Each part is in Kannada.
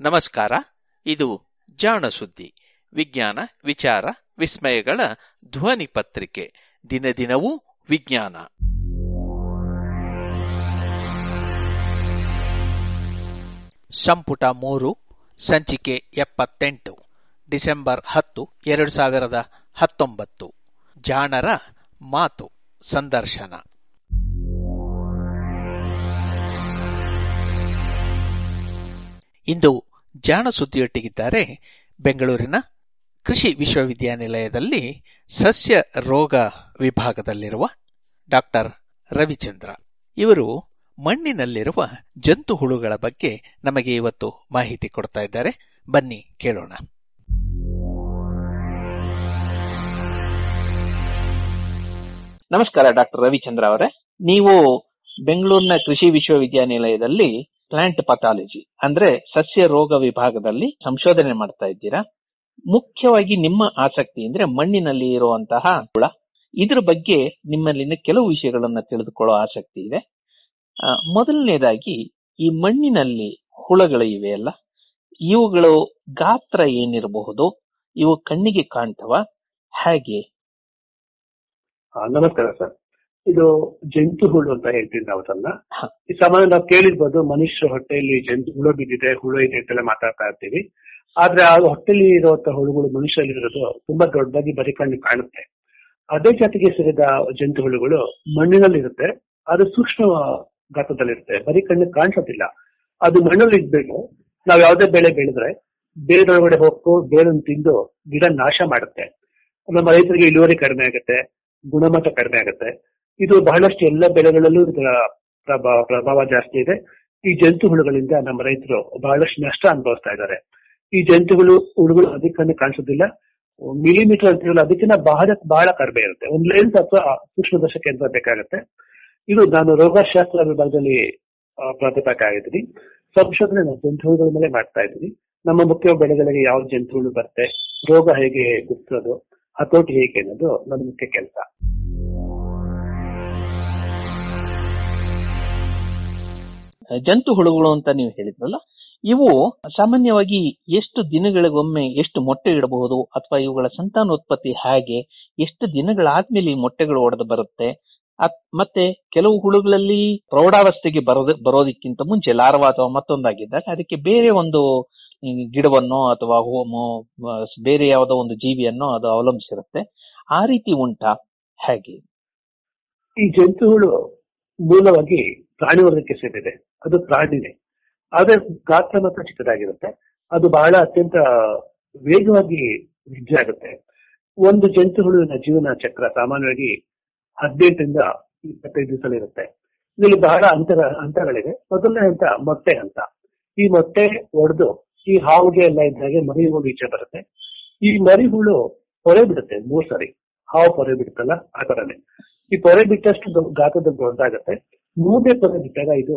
ನಮಸ್ಕಾರ, ಇದು ಜಾಣ ಸುದ್ದಿ. ವಿಜ್ಞಾನ, ವಿಚಾರ, ವಿಸ್ಮಯಗಳ ಧ್ವನಿ ಪತ್ರಿಕೆ. ದಿನ ದಿನವೂ ವಿಜ್ಞಾನ. ಸಂಪುಟ ಮೂರು, ಸಂಚಿಕೆ ಎಪ್ಪತ್ತೆಂಟು, ಡಿಸೆಂಬರ್ ಹತ್ತು, ಎರಡು ಸಾವಿರದ ಹತ್ತೊಂಬತ್ತು. ಜಾಣರ ಮಾತು, ಸಂದರ್ಶನ. ಇಂದು ಜಾಣ ಸುದ್ದಿಯೊಟ್ಟಿಗಿದ್ದಾರೆ ಬೆಂಗಳೂರಿನ ಕೃಷಿ ವಿಶ್ವವಿದ್ಯಾನಿಲಯದಲ್ಲಿ ಸಸ್ಯ ರೋಗ ವಿಭಾಗದಲ್ಲಿರುವ ಡಾಕ್ಟರ್ ರವಿಚಂದ್ರ. ಇವರು ಮಣ್ಣಿನಲ್ಲಿರುವ ಜಂತು ಹುಳುಗಳ ಬಗ್ಗೆ ನಮಗೆ ಇವತ್ತು ಮಾಹಿತಿ ಕೊಡ್ತಾ ಇದ್ದಾರೆ. ಬನ್ನಿ ಕೇಳೋಣ. ನಮಸ್ಕಾರ ಡಾಕ್ಟರ್ ರವಿಚಂದ್ರ ಅವರೇ. ನೀವು ಬೆಂಗಳೂರಿನ ಕೃಷಿ ವಿಶ್ವವಿದ್ಯಾನಿಲಯದಲ್ಲಿ ಪ್ಲಾಂಟ್ ಪಥಾಲಜಿ ಅಂದ್ರೆ ಸಸ್ಯ ರೋಗ ವಿಭಾಗದಲ್ಲಿ ಸಂಶೋಧನೆ ಮಾಡ್ತಾ ಇದ್ದೀರಾ? ಮುಖ್ಯವಾಗಿ ನಿಮ್ಮ ಆಸಕ್ತಿ ಅಂದ್ರೆ ಮಣ್ಣಿನಲ್ಲಿ ಇರುವಂತಹ ಹುಳ. ಇದ್ರ ಬಗ್ಗೆ ನಿಮ್ಮಲ್ಲಿನ ಕೆಲವು ವಿಷಯಗಳನ್ನ ತಿಳಿದುಕೊಳ್ಳೋ ಆಸಕ್ತಿ ಇದೆ. ಮೊದಲನೇದಾಗಿ ಈ ಮಣ್ಣಿನಲ್ಲಿ ಹುಳಗಳು ಇವೆಯಲ್ಲ ಇವುಗಳು ಗಾತ್ರ ಏನಿರಬಹುದು? ಇವು ಕಣ್ಣಿಗೆ ಕಾಣ್ತವ? ಹಾಗೆ? ನಮಸ್ಕಾರ ಸರ್. ಇದು ಜಂತು ಹುಳು ಅಂತ ಹೇಳ್ತೀವಿ ನಾವು ಅದನ್ನ. ಈ ಸಾಮಾನ್ಯ ನಾವು ಕೇಳಿರ್ಬೋದು ಮನುಷ್ಯರ ಹೊಟ್ಟೆಯಲ್ಲಿ ಜಂತು ಹುಳು ಬಿದ್ದಿದೆ ಹುಳು ಇದೆ ಅಂತೆಲ್ಲ ಮಾತಾಡ್ತಾ ಇರ್ತೀವಿ. ಆದ್ರೆ ಆ ಹೊಟ್ಟೆಲಿ ಇರುವಂತಹ ಹುಳುಗಳು ಮನುಷ್ಯರಲ್ಲಿ ಇರೋದು ತುಂಬಾ ದೊಡ್ಡದಾಗಿ ಬರೀ ಕಣ್ಣು ಕಾಣುತ್ತೆ. ಅದೇ ಜಾತಿಗೆ ಸೇರಿದ ಜಂತು ಹುಳುಗಳು ಮಣ್ಣಿನಲ್ಲಿ ಇರುತ್ತೆ ಅದು ಸೂಕ್ಷ್ಮ ಗಾತ್ರದಲ್ಲಿರುತ್ತೆ ಬರೀ ಕಣ್ಣು ಕಾಣಿಸೋದಿಲ್ಲ. ಅದು ಮಣ್ಣಲ್ಲಿ ಇದ್ಬೇಕು ನಾವ್ ಯಾವ್ದೇ ಬೆಳೆ ಬೆಳೆದ್ರೆ ಬೇರೆದೊಳಗಡೆ ಹೋಗ್ತು ಬೇರನ್ನು ತಿಂದು ಗಿಡ ನಾಶ ಮಾಡುತ್ತೆ. ನಮ್ಮ ರೈತರಿಗೆ ಇಳುವರಿ ಕಡಿಮೆ ಆಗುತ್ತೆ ಗುಣಮಟ್ಟ ಕಡಿಮೆ ಆಗುತ್ತೆ. ಇದು ಬಹಳಷ್ಟು ಎಲ್ಲ ಬೆಳೆಗಳಲ್ಲೂ ಇದರ ಪ್ರಭಾವ ಜಾಸ್ತಿ ಇದೆ. ಈ ಜಂತು ಹುಳುಗಳಿಂದ ನಮ್ಮ ರೈತರು ಬಹಳಷ್ಟು ನಷ್ಟ ಅನುಭವಿಸ್ತಾ ಇದ್ದಾರೆ. ಈ ಜಂತುಗಳು ಹುಳುಗಳು ಅದಕ್ಕನ್ನು ಕಾಣಿಸೋದಿಲ್ಲ ಮಿಲಿಮೀಟರ್ ಅಂತೀವಲ್ಲ ಅದಕ್ಕಿಂತ ಬಹಳ ಬಹಳ ಕಡಿಮೆ ಇರುತ್ತೆ. ಒಂದು ಲೆನ್ಸ್ ಅಥವಾ ಸೂಕ್ಷ್ಮದರ್ಶಕ ಯಂತ್ರ ಬೇಕಾಗುತ್ತೆ. ಇದು ನಾನು ರೋಗಶಾಸ್ತ್ರ ವಿಭಾಗದಲ್ಲಿ ಪ್ರಾಧ್ಯಾಪಕ ಆಗಿದ್ದೀನಿ. ಸಂಶೋಧನೆ ಜಂತು ಜಂತುಹುಳುಗಳ ಮೇಲೆ ಮಾಡ್ತಾ ಇದ್ದೀನಿ ನಮ್ಮ ಮುಖ್ಯ ಬೆಳೆಗಳಿಗೆ ಯಾವ ಜಂತುಹುಳು ಬರುತ್ತೆ, ರೋಗ ಹೇಗೆ ಗುರ್ತಿಸೋದು, ಹತೋಟಿ ಹೇಗೆ ಅನ್ನೋದು ನನ್ನ ಮುಖ್ಯ ಕೆಲಸ. ಜಂತು ಹುಳುಗಳು ಅಂತ ನೀವು ಹೇಳಿದ್ರಲ್ಲ, ಇವು ಸಾಮಾನ್ಯವಾಗಿ ಎಷ್ಟು ದಿನಗಳಿಗೊಮ್ಮೆ ಎಷ್ಟು ಮೊಟ್ಟೆ ಇಡಬಹುದು ಅಥವಾ ಇವುಗಳ ಸಂತಾನೋತ್ಪತ್ತಿ ಹೇಗೆ, ಎಷ್ಟು ದಿನಗಳಾದ್ಮೇಲೆ ಈ ಮೊಟ್ಟೆಗಳು ಒಡೆದು ಬರುತ್ತೆ ಮತ್ತೆ ಕೆಲವು ಹುಳುಗಳಲ್ಲಿ ಪ್ರೌಢಾವಸ್ಥೆಗೆ ಬರೋದ, ಬರೋದಕ್ಕಿಂತ ಮುಂಚೆ ಲಾರ್ವಾ ಅಥವಾ ಮತ್ತೊಂದಾಗಿದ್ದಾಗ ಅದಕ್ಕೆ ಬೇರೆ ಒಂದು ಗಿಡವನ್ನು ಅಥವಾ ಬೇರೆ ಯಾವುದೋ ಒಂದು ಜೀವಿಯನ್ನೋ ಅದು ಅವಲಂಬಿಸಿರುತ್ತೆ. ಆ ರೀತಿ ಉಂಟಾ? ಹೇಗೆ? ಈ ಜಂತುಹುಳು ಮೂಲವಾಗಿ ಪ್ರಾಣಿ ವರ್ಗಕ್ಕೆ ಸೇರಿದೆ. ಅದು ಪ್ರಾಣಿನೇ. ಆದ್ರೆ ಗಾತ್ರ ಮಾತ್ರ ಚಿಕ್ಕದಾಗಿರುತ್ತೆ. ಅದು ಬಹಳ ಅತ್ಯಂತ ವೇಗವಾಗಿ ವೃದ್ಧಿ ಆಗುತ್ತೆ. ಒಂದು ಜಂತುಹುಳುವಿನ ಜೀವನ ಚಕ್ರ ಸಾಮಾನ್ಯವಾಗಿ ಹದಿನೆಂಟರಿಂದ ಇಪ್ಪತ್ತೈದು ದಿವಸ ಇರುತ್ತೆ. ಇದರಲ್ಲಿ ಬಹಳ ಅಂತರ ಹಂತಗಳಿವೆ ಮೊದಲನೇ ಹಂತ ಮೊಟ್ಟೆ ಹಂತ ಈ ಮೊಟ್ಟೆ ಒಡೆದು ಈ ಹಾವಿಗೆ ಎಲ್ಲ ಇದ್ದಾಗೆ ಮರಿ ಹೋಗಿ ಈಚೆ ಬರುತ್ತೆ. ಈ ಮರಿ ಹುಳು ಹೊರೆ ಬಿಡುತ್ತೆ ಮೂರ್ ಸರಿ. ಹಾವು ಪೊರೆ ಬಿಡುತ್ತಲ್ಲ, ಆ ತರನೇ ಈ ಪೊರೆ ಬಿಟ್ಟಷ್ಟು ಗಾತ್ರ ದೊಡ್ಡದಾಗತ್ತೆ. ಮೂರನೇ ಪೊರೆ ಬಿಟ್ಟಾಗ ಇದು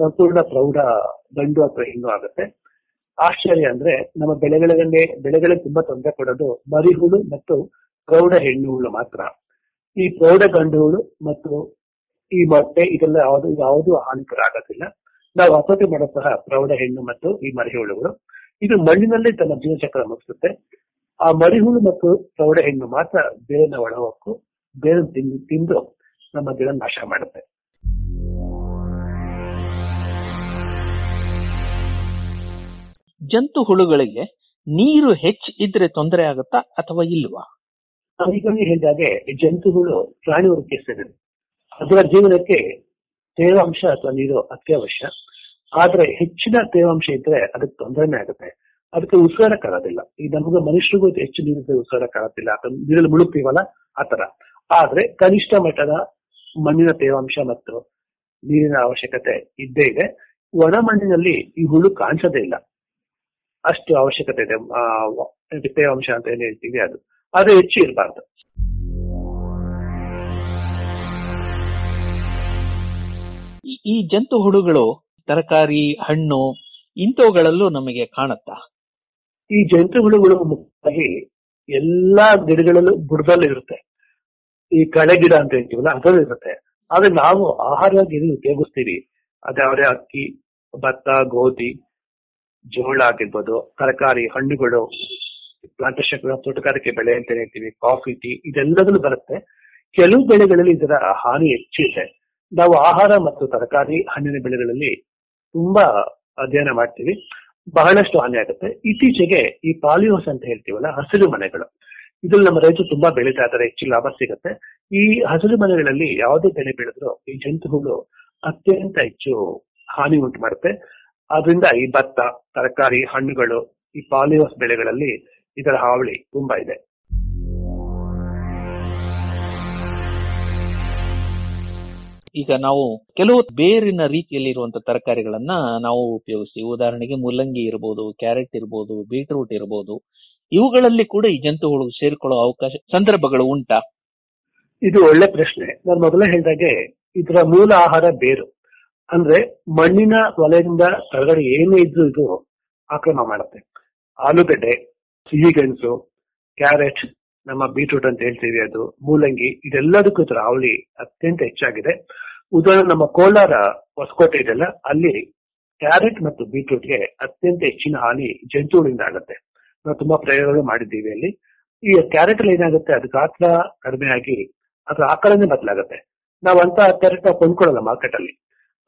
ಸಂಪೂರ್ಣ ಪ್ರೌಢ ಗಂಡು ಅಥವಾ ಹೆಣ್ಣು ಆಗುತ್ತೆ. ಆಶ್ಚರ್ಯ ಅಂದ್ರೆ ನಮ್ಮ ಬೆಳೆಗಳಲ್ಲಿ ಬೆಳೆಗಳಿಗೆ ತುಂಬಾ ತೊಂದರೆ ಕೊಡೋದು ಮರಿ ಹುಳು ಮತ್ತು ಪ್ರೌಢ ಹೆಣ್ಣು ಹುಳು ಮಾತ್ರ. ಈ ಪ್ರೌಢ ಗಂಡು ಹುಳು ಮತ್ತು ಈ ಮೊಟ್ಟೆ ಇದೆಲ್ಲ ಯಾವುದು ಯಾವುದು ಹಾನಿಕರ ಆಗೋದಿಲ್ಲ. ನಾವು ಹತೋಟಿ ಮಾಡೋ ಸಹ ಪ್ರೌಢ ಹೆಣ್ಣು ಮತ್ತು ಈ ಮರಿ ಹುಳುಗಳು ಇದು ಮಣ್ಣಿನಲ್ಲಿ ತನ್ನ ಜೀವಚಕ್ರ ಮುಗಿಸುತ್ತೆ. ಆ ಮರಿಹುಳು ಮತ್ತು ಪ್ರೌಢ ಹೆಣ್ಣು ಮಾತ್ರ ಬೇರಿನ ಒಳಹೊಕ್ಕು ಬೇರೆ ತಿಂದು ತಿಂದು ನಮ್ಮ ಗಿಡ ನಾಶ ಮಾಡುತ್ತೆ. ಜಂತು ಹುಳುಗಳಿಗೆ ನೀರು ಹೆಚ್ಚು ಇದ್ರೆ ತೊಂದರೆ ಆಗುತ್ತಾ ಅಥವಾ ಇಲ್ವಾ? ಈಗಾಗಲೇ ಹೇಳಿದಾಗೆ ಜಂತುಗಳು ಪ್ರಾಣಿ ವರ್ಗಕ್ಕೆ ಸೇರಿದೆ ಅದರ ಜೀವನಕ್ಕೆ ತೇವಾಂಶ ಅಥವಾ ನೀರು ಅತ್ಯವಶ್ಯ. ಆದ್ರೆ ಹೆಚ್ಚಿನ ತೇವಾಂಶ ಇದ್ರೆ ಅದಕ್ಕೆ ತೊಂದರೆನೇ ಆಗುತ್ತೆ. ಅದಕ್ಕೆ ಉಸಿರಾಡಕ್ಕಾಗೋದಿಲ್ಲ ಈಗ ನಮಗೆ ಮನುಷ್ಯರಿಗೂ ಹೆಚ್ಚು ನೀರಿದ್ರೆ ಉಸಿರಾಡಕ್ಕಾಗೋದಿಲ್ಲ ಯಾಕಂದ್ರೆ ನೀರಲ್ಲಿ ಮುಳುಗ್ತೀವಲ್ಲ ಆತರ ಆದ್ರೆ ಕನಿಷ್ಠ ಮಟ್ಟದ ಮಣ್ಣಿನ ತೇವಾಂಶ ಮತ್ತು ನೀರಿನ ಅವಶ್ಯಕತೆ ಇದ್ದೇ ಇದೆ. ಒಣ ಮಣ್ಣಿನಲ್ಲಿ ಈ ಹುಳು ಕಾಣಿಸೋದೇ ಇಲ್ಲ. ಅಷ್ಟು ಅವಶ್ಯಕತೆ ಇದೆ. ಆ, ತೇವಾಂಶ ಅಂತ ಏನ್ ಹೇಳ್ತೀವಿ ಅದು. ಅದು ಹೆಚ್ಚು ಇರಬಾರ್ದು. ಈ- ಜಂತು ಹುಳುಗಳು ತರಕಾರಿ ಹಣ್ಣು ಇಂಥವುಗಳಲ್ಲೂ ನಮಗೆ ಕಾಣುತ್ತಾ? ಈ ಜಂತು ಹುಳುಗಳು ಮುಖ್ಯವಾಗಿ ಎಲ್ಲಾ ಗಿಡಗಳಲ್ಲೂ ಬುಡದಲ್ಲೂ ಇರುತ್ತೆ. ಈ ಕಳೆ ಗಿಡ ಅಂತ ಹೇಳ್ತೀವಲ್ಲ ಅದರಲ್ಲೂ ಇರುತ್ತೆ. ಆದ್ರೆ ನಾವು ಆಹಾರವಾಗಿ ಉಪಯೋಗಿಸ್ತೀವಿ? ಅದೇ ಅವರೇ ಅಕ್ಕಿ ಭತ್ತ ಗೋಧಿ ಜೋಳ ಆಗಿರ್ಬೋದು ತರಕಾರಿ, ಹಣ್ಣುಗಳು ಪ್ಲಾಂಟೇಶನ್ ತೋಟಗಾರಿಕೆ ಬೆಳೆ ಅಂತ ಹೇಳ್ತೀವಿ ಕಾಫಿ ಟೀ ಇದೆಲ್ಲದಲ್ಲೂ ಬರುತ್ತೆ. ಕೆಲವು ಬೆಳೆಗಳಲ್ಲಿ ಇದರ ಹಾನಿ ಹೆಚ್ಚಿದೆ ನಾವು ಆಹಾರ ಮತ್ತು ತರಕಾರಿ, ಹಣ್ಣಿನ ಬೆಳೆಗಳಲ್ಲಿ ತುಂಬಾ ಅಧ್ಯಯನ ಮಾಡ್ತೀವಿ. ಬಹಳಷ್ಟು ಹಾನಿ ಆಗುತ್ತೆ. ಇತ್ತೀಚೆಗೆ ಈ ಪಾಲಿಹೌಸ್ ಅಂತ ಹೇಳ್ತೀವಲ್ಲ, ಹಸಿರು ಮನೆಗಳು. ಇದ್ರಲ್ಲಿ ನಮ್ಮ ರೈತರು ತುಂಬಾ ಬೆಳೀತಾ ಇದ್ದಾರೆ, ಹೆಚ್ಚು ಲಾಭ ಸಿಗುತ್ತೆ. ಈ ಹಸಿರು ಮನೆಗಳಲ್ಲಿ ಯಾವುದೇ ಬೆಳೆ ಬೆಳೆದ್ರು ಈ ಜಂತುಗಳು ಅತ್ಯಂತ ಹೆಚ್ಚು ಹಾನಿ ಉಂಟು ಮಾಡುತ್ತೆ. ಆದ್ರಿಂದ ಈ ಭತ್ತ ತರಕಾರಿ ಹಣ್ಣುಗಳು ಈ ಪಾಲಿಯೋಸ್ ಬೆಳೆಗಳಲ್ಲಿ ಇದರ ಹಾವಳಿ ತುಂಬಾ ಇದೆ. ಈಗ ನಾವು ಕೆಲವು ಬೇರಿನ ರೀತಿಯಲ್ಲಿ ಇರುವಂತಹ ತರಕಾರಿಗಳನ್ನ ನಾವು ಉಪಯೋಗಿಸ್ತೀವಿ. ಉದಾಹರಣೆಗೆ ಮುಲ್ಲಂಗಿ ಇರಬಹುದು ಕ್ಯಾರೆಟ್ ಇರಬಹುದು ಬೀಟ್ರೂಟ್ ಇರಬಹುದು ಇವುಗಳಲ್ಲಿ ಕೂಡ ಈ ಜಂತುಗಳು ಸೇರ್ಕೊಳ್ಳೋ ಅವಕಾಶ ಸಂದರ್ಭಗಳು ಉಂಟಾ? ಇದು ಒಳ್ಳೆ ಪ್ರಶ್ನೆ. ನಾನು ಮೊದಲೇ ಹೇಳಿದಾಗೆ ಇದರ ಮೂಲ ಆಹಾರ ಬೇರು. ಅಂದ್ರೆ ಮಣ್ಣಿನ ವಲಯದಿಂದ ಕೆಳಗಡೆ ಏನೇ ಇದ್ರೂ ಇದು ಆಕ್ರಮ ಮಾಡುತ್ತೆ. ಆಲೂಗಡ್ಡೆ ಸಿಹಿಗೆಣಸು ಕ್ಯಾರೆಟ್, ನಮ್ಮ ಬೀಟ್ರೂಟ್ ಅಂತ ಹೇಳ್ತೀವಿ ಅದು, ಮೂಲಂಗಿ, ಇದೆಲ್ಲದಕ್ಕೂ ರಾವಳಿ ಅತ್ಯಂತ ಹೆಚ್ಚಾಗಿದೆ. ಉದಾಹರಣೆ ನಮ್ಮ ಕೋಲಾರ ಹೊಸಕೋಟೆ ಇದೆಲ್ಲ, ಅಲ್ಲಿ ಕ್ಯಾರೆಟ್ ಮತ್ತು ಬೀಟ್ರೂಟ್ಗೆ ಅತ್ಯಂತ ಹೆಚ್ಚಿನ ಹಾನಿ ಜಂತುಗಳಿಂದ ಆಗುತ್ತೆ. ನಾವು ತುಂಬಾ ಪ್ರಯೋಗಗಳು ಮಾಡಿದ್ದೀವಿ ಅಲ್ಲಿ. ಈ ಕ್ಯಾರೆಟ್ ಅಲ್ಲಿ ಏನಾಗುತ್ತೆ, ಅದು ಗಾತ್ರ ಕಡಿಮೆ ಆಗಿ ಅದರ ಆಕಾರನೇ ಬದಲಾಗುತ್ತೆ. ನಾವು ಅಂತ ಕ್ಯಾರೆಟ್ ನಾವು ಕೊಂಡ್ಕೊಳ್ಳಲ್ಲ ಮಾರ್ಕೆಟ್ ಅಲ್ಲಿ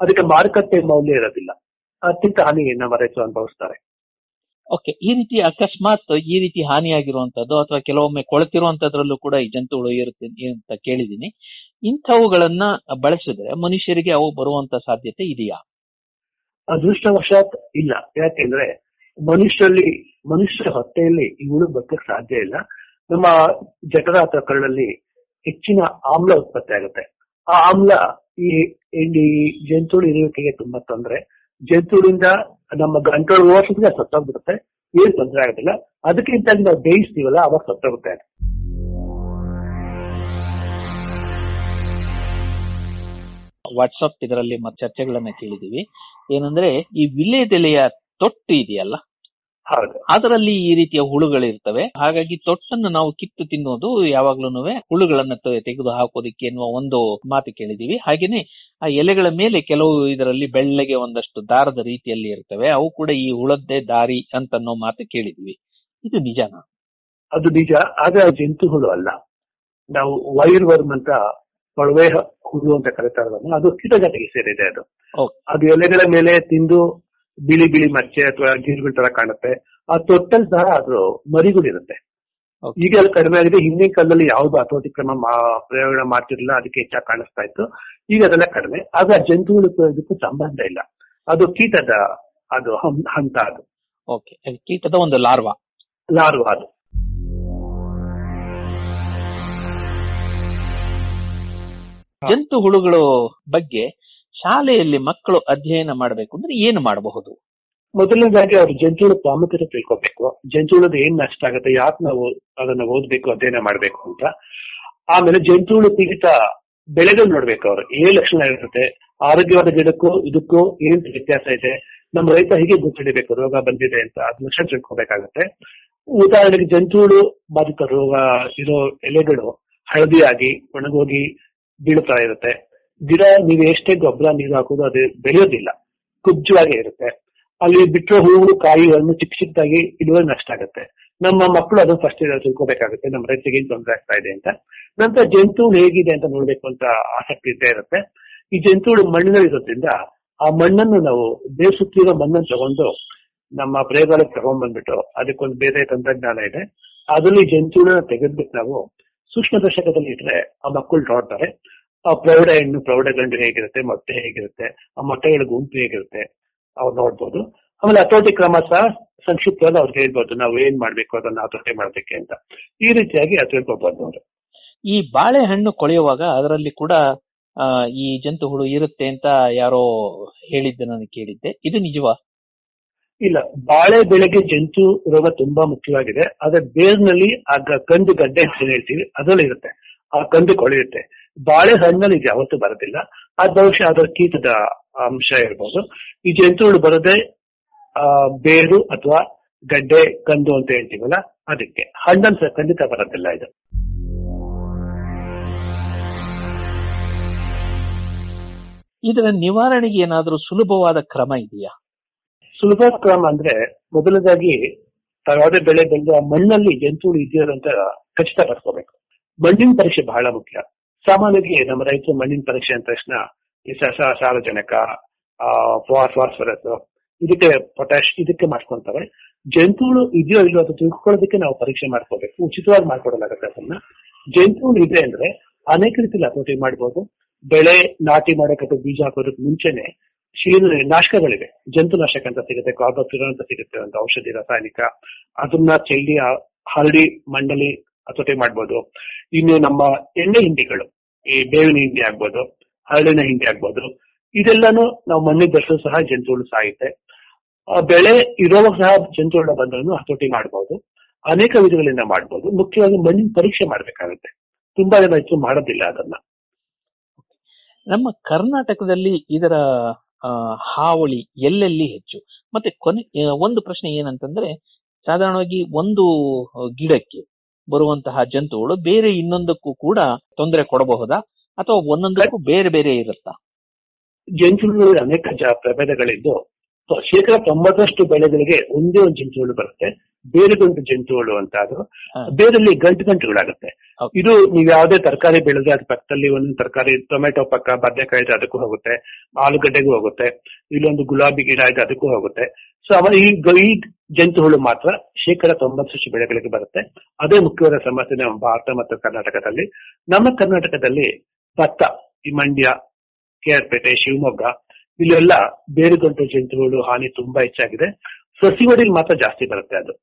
ಅದಕ್ಕೆ ಮಾರುಕಟ್ಟೆ ಮೌಲ್ಯ ಇರೋದಿಲ್ಲ. ಅತ್ಯಂತ ಹಾನಿ ನಮ್ಮ ರೈತರು ಅನುಭವಿಸ್ತಾರೆ. ಓಕೆ ಈ ರೀತಿ ಅಕಸ್ಮಾತ್ ಈ ರೀತಿ ಹಾನಿಯಾಗಿರುವಂತದ್ದು ಅಥವಾ ಕೆಲವೊಮ್ಮೆ ಕೊಳತಿರುವಂತದ್ರಲ್ಲೂ ಕೂಡ ಈ ಜಂತುಗಳು ಇರುತ್ತೆ ಅಂತ ಕೇಳಿದೀನಿ ಇಂಥವುಗಳನ್ನ ಬಳಸಿದ್ರೆ ಮನುಷ್ಯರಿಗೆ ಅವು ಬರುವಂತ ಸಾಧ್ಯತೆ ಇದೆಯಾ? ಅದೃಷ್ಟವಶಾತ್ ಇಲ್ಲ. ಯಾಕೆಂದ್ರೆ ಮನುಷ್ಯರಲ್ಲಿ ಮನುಷ್ಯರ ಹೊಟ್ಟೆಯಲ್ಲಿ ಇವುಳು ಬದುಕಕ್ಕೆ ಸಾಧ್ಯ ಇಲ್ಲ. ನಮ್ಮ ಜಠರ ಅಥವಾ ಕರಳಲ್ಲಿ ಹೆಚ್ಚಿನ ಆಮ್ಲ ಉತ್ಪತ್ತಿ ಆಗುತ್ತೆ. ಆ ಆಮ್ಲ ಈ ಈ ಜಂತುಳು ಇರುವಿಕೆಗೆ ತುಂಬಾ ತೊಂದರೆ. ಜಂತುಳಿಂದ ನಮ್ಮ ಗಂಟಲು ಓಡಿಸಿದ್ರೆ ಸತ್ತೋಗ್ಬಿಡುತ್ತೆ. ಏನು ತೊಂದರೆ ಆಗೋದಿಲ್ಲ. ಅದಕ್ಕಿಂತ ನಾವು ಬೇಯಿಸ್ತೀವಲ್ಲ, ಅವಾಗ ಸತ್ತೋಗುತ್ತೆ ವಾಟ್ಸಪ್ ಇದರಲ್ಲಿ ಮತ್ತೆ ಚರ್ಚೆಗಳನ್ನ ಕೇಳಿದೀವಿ. ಏನಂದ್ರೆ, ಈ ವಿಲೇದೆಲೆಯ ತೊಟ್ಟು ಇದೆಯಲ್ಲ ಅದರಲ್ಲಿ ಈ ರೀತಿಯ ಹುಳುಗಳಿರ್ತವೆ. ಹಾಗಾಗಿ ತೊಟ್ಟನ್ನು ನಾವು ಕಿತ್ತು ತಿನ್ನೋದು ಯಾವಾಗ್ಲೂ ಹುಳುಗಳನ್ನ ತೆಗೆದು ಹಾಕೋದಿಕ್ಕೆ ಎನ್ನುವ ಒಂದು ಮಾತು ಕೇಳಿದೀವಿ ಹಾಗೇನೆ ಆ ಎಲೆಗಳ ಮೇಲೆ ಕೆಲವು ಇದರಲ್ಲಿ ಬೆಳ್ಳಗೆ ಒಂದಷ್ಟು ದಾರದ ರೀತಿಯಲ್ಲಿ ಇರ್ತವೆ. ಅವು ಕೂಡ ಈ ಹುಳದ್ದೇ ದಾರಿ ಅಂತ ಅನ್ನೋ ಮಾತು ಕೇಳಿದೀವಿ ಇದು ನಿಜನಾ? ಅದು ನಿಜ. ಆದ್ರೆ ಅದು ಜಂತು ಹುಳು ಅಲ್ಲ. ನಾವು ವೈರ್ ವರ್ಮ್ ಅಂತ ಕೊಳವೆ ಹುಳು ಅಂತ ಕರೀತಾರಲ್ಲ ಅದು ಕೀಟಜಾತಿಗೆ ಸೇರಿದೆ ಅದು. ಅದು ಎಲೆಗಳ ಮೇಲೆ ತಿಂದು ಬಿಳಿ ಬಿಳಿ ಮಚ್ಚೆ ಅಥವಾ ಗಿರ್ಗಳ ತರ ಕಾಣುತ್ತೆ. ಆ ತೊಟ್ಟಲ್ ಸಹ ಅದು ಮರಿಗಳಿರುತ್ತೆ. ಈಗ ಅದು ಕಡಿಮೆ ಆಗಿದೆ. ಹಿಂದಿನ ಕಾಲದಲ್ಲಿ ಯಾವ್ದು ಹತೋಟಿ ಕ್ರಮ ಮಾ- ಪ್ರಯೋಗ ಮಾಡ್ತಿರ್ಲಿಲ್ಲ. ಅದಕ್ಕೆ ಹೆಚ್ಚಾಗಿ ಕಾಣಿಸ್ತಾ ಇತ್ತು. ಈಗ ಅದೆಲ್ಲ ಕಡಿಮೆ. ಆಗ ಜಂತುಗಳು ಇದಕ್ಕೂ ಸಂಬಂಧ ಇಲ್ಲ. ಅದು ಕೀಟದ ಅದು ಹಂತ ಅದು. ಓಕೆ ಕೀಟದ ಒಂದು ಲಾರ್ವಾ. ಲಾರ್ವಾ ಅದು. ಜಂತು ಹುಳುಗಳು ಬಗ್ಗೆ ಶಾಲೆಯಲ್ಲಿ ಮಕ್ಕಳು ಅಧ್ಯಯನ ಮಾಡಬೇಕು ಅಂದ್ರೆ ಏನು ಮಾಡಬಹುದು? ಮೊದಲನೇದಾಗಿ ಅವ್ರು ಜಂಜೂಳ ಪ್ರಾಮುಖ್ಯತೆ ತಿಳ್ಕೊಬೇಕು. ಜಂಜೂಳದ ಏನ್ ನಷ್ಟ ಆಗುತ್ತೆ, ಯಾಕೆ ನಾವು ಅದನ್ನ ಓದ್ಬೇಕು, ಅಧ್ಯಯನ ಮಾಡ್ಬೇಕು ಅಂತ. ಆಮೇಲೆ ಜಂಜೂಳು ಪೀಡಿತ ಬೆಳೆಗಳು ನೋಡ್ಬೇಕು ಅವ್ರು. ಏನ್ ಲಕ್ಷಣ ಇರುತ್ತೆ. ಆರೋಗ್ಯವಾದ ಗಿಡಕ್ಕೂ ಇದಕ್ಕೂ ಏನ್ ವ್ಯತ್ಯಾಸ ಇದೆ? ನಮ್ಮ ರೈತ ಹೇಗೆ ಗುರುತಿಡಬೇಕು ರೋಗ ಬಂದಿದೆ ಅಂತ. ಅದ್ ಲಕ್ಷಣ ತಿಳ್ಕೊಬೇಕಾಗತ್ತೆ. ಉದಾಹರಣೆಗೆ ಜಂತುಳು ಬಾಧಿತ ರೋಗ ಇರೋ ಎಲೆಗಳು ಹಳದಿಯಾಗಿ ಒಣಗೋಗಿ ಬೀಳ್ತಾ ಇರುತ್ತೆ. ಗಿಡ ನೀವು ಎಷ್ಟೇ ಗೊಬ್ಬರ ನೀರು ಹಾಕೋದು ಅದು ಬೆಳೆಯೋದಿಲ್ಲ, ಕುಬ್ಜವಾಗಿ ಇರುತ್ತೆ. ಅಲ್ಲಿ ಬಿಟ್ಟರೆ ಹೂವು ಕಾಯಿಗಳನ್ನು ಚಿಕ್ಕ ಚಿಕ್ಕದಾಗಿ ಇಳುವರಿ ನಷ್ಟ ಆಗುತ್ತೆ. ನಮ್ಮ ಮಕ್ಕಳು ಅದನ್ನು ಫಸ್ಟ್ ತಿಳ್ಕೊಬೇಕಾಗುತ್ತೆ, ನಮ್ಮ ರೈತರಿಗೆ ತೊಂದರೆ ಆಗ್ತಾ ಇದೆ ಅಂತ. ನಂತರ ಜಂತುಹುಳು ಹೇಗಿದೆ ಅಂತ ನೋಡ್ಬೇಕು ಅಂತ ಆಸಕ್ತಿ ಇದ್ದೇ ಇರುತ್ತೆ. ಈ ಜಂತುಗಳು ಮಣ್ಣಿನಲ್ಲಿ ಇರೋದ್ರಿಂದ ಆ ಮಣ್ಣನ್ನು ನಾವು ಬೇಸುತ್ತಿರೋ ಸುತ್ತಿರೋ ಮಣ್ಣನ್ನು ತಗೊಂಡು ನಮ್ಮ ಪ್ರಯೋಗಾಲಯಕ್ಕೆ ತಗೊಂಡ್ಬಂದ್ಬಿಟ್ಟು ಅದಕ್ಕೊಂದು ಬೇರೆ ತಂತ್ರಜ್ಞಾನ ಇದೆ. ಅದರಲ್ಲಿ ಜಂತುಗಳನ್ನ ತೆಗೆದ್ಬಿಟ್ಟು ನಾವು ಸೂಕ್ಷ್ಮದರ್ಶಕದಲ್ಲಿ ಇಟ್ರೆ ಆ ಮಕ್ಕಳು ನೋಡ್ತಾರೆ. ಆ ಪ್ರೌಢ ಹೆಣ್ಣು ಪ್ರೌಢ ಗಂಡು ಹೇಗಿರುತ್ತೆ ಮೊಟ್ಟೆ ಹೇಗಿರುತ್ತೆ ಆ ಮೊಟ್ಟೆಗಳ ಗುಂಪು ಹೇಗಿರುತ್ತೆ ಅವ್ರು ನೋಡ್ಬೋದು. ಆಮೇಲೆ ಹತೋಟಿ ಕ್ರಮ ಸಹ ಸಂಕ್ಷಿಪ್ತವಾಗಿ ಅವ್ರಿಗೆ ಹೇಳ್ಬೋದು ನಾವು ಏನ್ ಮಾಡ್ಬೇಕು ಅದನ್ನ ಹತೋಟಿ ಮಾಡ್ಬೇಕೆ ಅಂತ. ಈ ರೀತಿಯಾಗಿ ಅದು ಅವರು ಅವ್ರು ಈ ಬಾಳೆಹಣ್ಣು ಕೊಳೆಯುವಾಗ ಅದರಲ್ಲಿ ಕೂಡ ಆ, ಈ ಜಂತು ಹುಳು ಇರುತ್ತೆ ಅಂತ ಯಾರೋ ಹೇಳಿದ್ದ ನಾನು ಕೇಳಿದ್ದೆ. ಇದು ನಿಜವಾ? ಇಲ್ಲ ಬಾಳೆ ಬೆಳೆಗೆ ಜಂತು ರೋಗ ತುಂಬಾ ಮುಖ್ಯವಾಗಿದೆ. ಅದ್ರ ಬೇರ್ನಲ್ಲಿ ಆ ಕಂದು ಗಡ್ಡೆ ಅಂತ ಹೇಳ್ತೀವಿ ಅದರಲ್ಲಿ ಇರುತ್ತೆ ಆ ಕಂದು ಕೊಳೆಯುತ್ತೆ. ಬಾಳೆ ಹಣ್ಣಲ್ಲಿ ಇದು ಯಾವತ್ತೂ ಬರೋದಿಲ್ಲ. ಅದ್ ಬಹುಶಃ ಅದರ ಕೀಟದ ಅಂಶ ಇರ್ಬೋದು. ಈ ಜಂತುಗಳು ಬರದೆ ಆ ಬೇರು ಅಥವಾ ಗಡ್ಡೆ ಕಂದು ಅಂತ ಹೇಳ್ತೀವಲ್ಲ ಅದಕ್ಕೆ. ಸಹ ಖಂಡಿತ ಬರೋದಿಲ್ಲ ಇದು. ಇದರ ನಿವಾರಣೆಗೆ ಏನಾದರೂ ಸುಲಭವಾದ ಕ್ರಮ ಇದೆಯಾ? ಸುಲಭ ಕ್ರಮ ಅಂದ್ರೆ ಮೊದಲದಾಗಿ ತಾವು ಯಾವುದೇ ಬೆಳೆ ಆ ಮಣ್ಣಲ್ಲಿ ಜಂತುಗಳು ಇದೆಯೋ ಅಂತ ಖಚಿತಪಡಿಸ್ಕೋಬೇಕು ಮಣ್ಣಿನ ಪರೀಕ್ಷೆ ಬಹಳ ಮುಖ್ಯ. ಸಾಮಾನ್ಯವಾಗಿ ನಮ್ಮ ರೈತರು ಮಣ್ಣಿನ ಪರೀಕ್ಷೆ ಅಂದ ತಕ್ಷಣ ಈ ಸಾರಜನಕ ಫಾಸ್ಫರಸ್, ಇದಕ್ಕೆ ಪೊಟ್ಯಾಶ್ ಇದಕ್ಕೆ ಮಾಡ್ಕೊಂತಾರೆ ಜಂತುಗಳು ಇದೆಯೋ ಇಲ್ಲೋ ಅಂತ ತಿಳ್ಕೊಳ್ಳೋದಕ್ಕೆ ನಾವು ಪರೀಕ್ಷೆ ಮಾಡ್ಕೋಬೇಕು. ಉಚಿತವಾಗಿ ಮಾಡ್ಕೊಡಲಾಗುತ್ತೆ ಅದನ್ನ. ಜಂತುಗಳು ಇದೆ ಅಂದ್ರೆ ಅನೇಕ ರೀತಿ ಹತೋಟಿ ಮಾಡ್ಬೋದು. ಬೆಳೆ ನಾಟಿ ಮಾಡಕ್ಕೆ ಬೀಜ ಹಾಕೋದಕ್ಕೆ ಮುಂಚೆನೆ ಶೀಲ ನಾಶಕಗಳಿವೆ. ಜಂತುನಾಶಕ ಅಂತ ಸಿಗುತ್ತೆ ಕಾರ್ಬೋಫಿರ ಅಂತ ಸಿಗುತ್ತೆ, ಒಂದು ಔಷಧಿ, ರಾಸಾಯನಿಕ. ಅದನ್ನ ಚೆಲ್ಲಿ ಹರಡಿ, ಮಂಡಲಿ ಹತೋಟಿ ಮಾಡ್ಬೋದು. ಇನ್ನು ನಮ್ಮ ಎಣ್ಣೆ ಹಿಂಡಿಗಳು. ಈ ಬೇವಿನ ಹಿಂಡಿ ಆಗ್ಬೋದು, ಹರಳಿನ ಹಿಂಡಿ ಆಗ್ಬೋದು, ಇದೆಲ್ಲಾನು ನಾವು ಮಣ್ಣಿಗೆ ಬೆಳೆಸಲು ಸಹ ಜಂತುಗಳು ಸಾಯುತ್ತೆ ಬೆಳೆ ಇರೋವಾಗ ಸಹ ಜಂತುಗಳ ಬಂದರೂ ಹತೋಟಿ ಮಾಡಬಹುದು ಅನೇಕ ವಿಧಗಳಿಂದ ಮಾಡಬಹುದು ಮುಖ್ಯವಾಗಿ ಮಣ್ಣಿನ ಪರೀಕ್ಷೆ ಮಾಡಬೇಕಾಗುತ್ತೆ. ತುಂಬಾ ಜನ ಹೆಚ್ಚು ಮಾಡೋದಿಲ್ಲ ಅದನ್ನ. ನಮ್ಮ ಕರ್ನಾಟಕದಲ್ಲಿ ಇದರ ಹಾವಳಿ ಎಲ್ಲೆಲ್ಲಿ ಹೆಚ್ಚು? ಮತ್ತೆ ಕೊನೆ ಒಂದು ಪ್ರಶ್ನೆ ಏನಂತಂದ್ರೆ, ಸಾಧಾರಣವಾಗಿ ಒಂದು ಗಿಡಕ್ಕೆ ಬರುವಂತಹ ಜಂತುಗಳು ಬೇರೆ ಇನ್ನೊಂದಕ್ಕೂ ಕೂಡ ತೊಂದರೆ ಕೊಡಬಹುದಾ? ಅಥವಾ ಒಂದೊಂದಕ್ಕೂ ಬೇರೆ ಬೇರೆ ಇರುತ್ತಾ? ಜಂತುಗಳಲ್ಲಿ ಅನೇಕ ಜ- ಪ್ರಭೇದಗಳಿದ್ದು ಶೇಕಡಾ ತೊಂಬತ್ತರಷ್ಟು ಬೆಳೆಗಳಿಗೆ ಒಂದೇ ಒಂದು ಜಂತುಗಳು ಬರುತ್ತೆ. ಬೇರೆ ಗಂಟು ಜಂತುಗಳು ಅಂತ ಅದು. ಬೇರಲ್ಲಿ ಗಂಟು ಗಂಟುಗಳಾಗುತ್ತೆ. ಇದು ನೀವು ಯಾವುದೇ ತರಕಾರಿ ಬೆಳೆದ್ರೆ ಅದ್ರ ಪಕ್ಕದಲ್ಲಿ ಒಂದೊಂದು ತರಕಾರಿ ಟೊಮೆಟೊ ಪಕ್ಕ ಬದನೆಕಾಯಿ ಇದೆ ಅದಕ್ಕೂ ಹೋಗುತ್ತೆ. ಆಲೂಗಡ್ಡೆಗೂ ಹೋಗುತ್ತೆ. ಇಲ್ಲೊಂದು ಗುಲಾಬಿ ಗಿಡ ಇದೆ ಅದಕ್ಕೂ ಹೋಗುತ್ತೆ. ಸೊ ಅವ ಈ ಈ ಜಂತುಹುಳು ಮಾತ್ರ ಶೇಕಡ ತೊಂಬತ್ತಷ್ಟು ಬೆಳೆಗಳಿಗೆ ಬರುತ್ತೆ. ಅದೇ ಮುಖ್ಯವಾದ ಸಮಸ್ಯೆ ನಮ್ಮ ಭಾರತ ಮತ್ತು ಕರ್ನಾಟಕದಲ್ಲಿ. ನಮ್ಮ ಕರ್ನಾಟಕದಲ್ಲಿ ಭತ್ತ, ಈ ಮಂಡ್ಯ, ಕೆಆರ್ಪೇಟೆ, ಶಿವಮೊಗ್ಗ, ಇಲ್ಲೆಲ್ಲ ಬೇರುಗಂಟು ಜಂತುಗಳು ಹಾನಿ ತುಂಬಾ ಹೆಚ್ಚಾಗಿದೆ. ಸಸಿಮಡಿಲಿ ಮಾತ್ರ ಜಾಸ್ತಿ ಬರುತ್ತೆ ಅದು.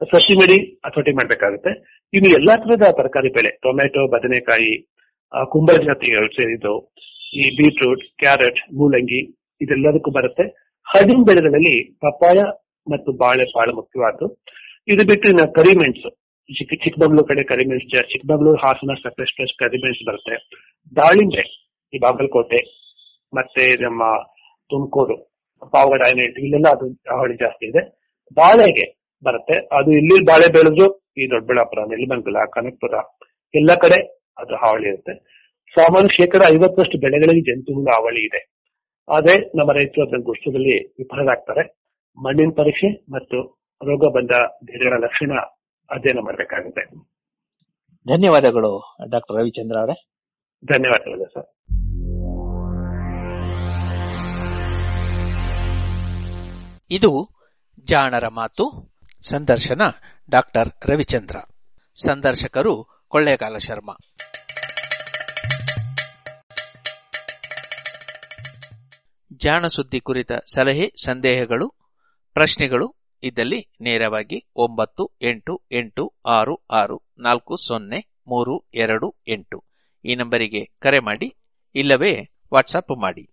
ಸಸಿಮಡಿ ಅಥವಾ ಮಾಡ್ಬೇಕಾಗುತ್ತೆ. ಇನ್ನು ಎಲ್ಲಾ ತರದ ತರಕಾರಿ ಬೆಳೆ ಟೊಮೆಟೊ ಬದನೆಕಾಯಿ ಕುಂಬಳ ಜಾತಿಗಳು ಸೇರಿದ್ದು, ಈ ಬೀಟ್ರೂಟ್, ಕ್ಯಾರೆಟ್, ಮೂಲಂಗಿ, ಇದೆಲ್ಲದಕ್ಕೂ ಬರುತ್ತೆ. ಹಣ್ಣಿನ ಬೆಳೆಗಳಲ್ಲಿ ಪಪ್ಪಾಯ ಮತ್ತು ಬಾಳೆ ಬಹಳ ಮುಖ್ಯವಾದ್ದು. ಇದು ಬಿಟ್ಟು ಇನ್ನು ಕರಿಮೆಣಸು ಚಿಕ್ಕ ಚಿಕ್ಕಮಗಳೂರು ಕಡೆ ಕರಿಮೆಣಸು ಚಿಕ್ಕಮಗಳೂರು ಹಾಸನ ಪ್ಲಸ್ ಕರಿಮೆಣಸು ಬರುತ್ತೆ. ದಾಳಿಂಬೆ ಈ ಬಾಗಲಕೋಟೆ ಮತ್ತೆ ನಮ್ಮ ತುಮಕೂರು, ಪಾವಗಡ ಇಲ್ಲೆಲ್ಲ ಅದು ಹಾವಳಿ ಜಾಸ್ತಿ ಇದೆ. ಬಾಳೆಗೆ ಬರುತ್ತೆ. ಅದು ಇಲ್ಲಿ ಬಾಳೆ ಬೆಳೆದ್ರು ಈ ದೊಡ್ಡಬಳ್ಳಾಪುರ, ನೆಲಮಂಗಲ, ಕನಕಪುರ ಎಲ್ಲ ಕಡೆ ಅದು ಹಾವಳಿ ಇರುತ್ತೆ. ಸಾಮಾನ್ಯ ಶೇಕಡ ಐವತ್ತರಷ್ಟು ಬೆಳೆಗಳಿಗೆ ಜಂತುಹುಳ ಹಾವಳಿ ಇದೆ. ಆದ್ರೆ ನಮ್ಮ ರೈತರು ಅದನ್ನ ಗುಷ್ಟದಲ್ಲಿ ವಿಫಲರಾಗ್ತಾರೆ. ಮಣ್ಣಿನ ಪರೀಕ್ಷೆ ಮತ್ತು ರೋಗ ಬಂದ ಗಿಡಗಳ ಲಕ್ಷಣ ಅಧ್ಯಯನ ಮಾಡಬೇಕಾಗುತ್ತೆ. ಧನ್ಯವಾದಗಳು ಡಾಕ್ಟರ್ ರವಿಚಂದ್ರ ಅವರೇ. ಧನ್ಯವಾದಗಳು ಸರ್. ಇದು ಜಾಣರ ಮಾತು ಸಂದರ್ಶನ ಡಾಕ್ಟರ್ ರವಿಚಂದ್ರ. ಸಂದರ್ಶಕರು ಕೊಳ್ಳೇಗಾಲ ಶರ್ಮಾ. ಜಾಣ ಸುದ್ದಿ ಕುರಿತ ಸಲಹೆ, ಸಂದೇಹಗಳು, ಪ್ರಶ್ನೆಗಳು ಇದ್ದಲ್ಲಿ ನೇರವಾಗಿ ಒಂಬತ್ತು, ಎಂಟು ಎಂಟು, ಆರು ಆರು, ನಾಲ್ಕು, ಸೊನ್ನೆ, ಮೂರು, ಎರಡು, ಎಂಟು. ಈ ನಂಬರಿಗೆ ಕರೆ ಮಾಡಿ, ಇಲ್ಲವೇ ವಾಟ್ಸಪ್ ಮಾಡಿ.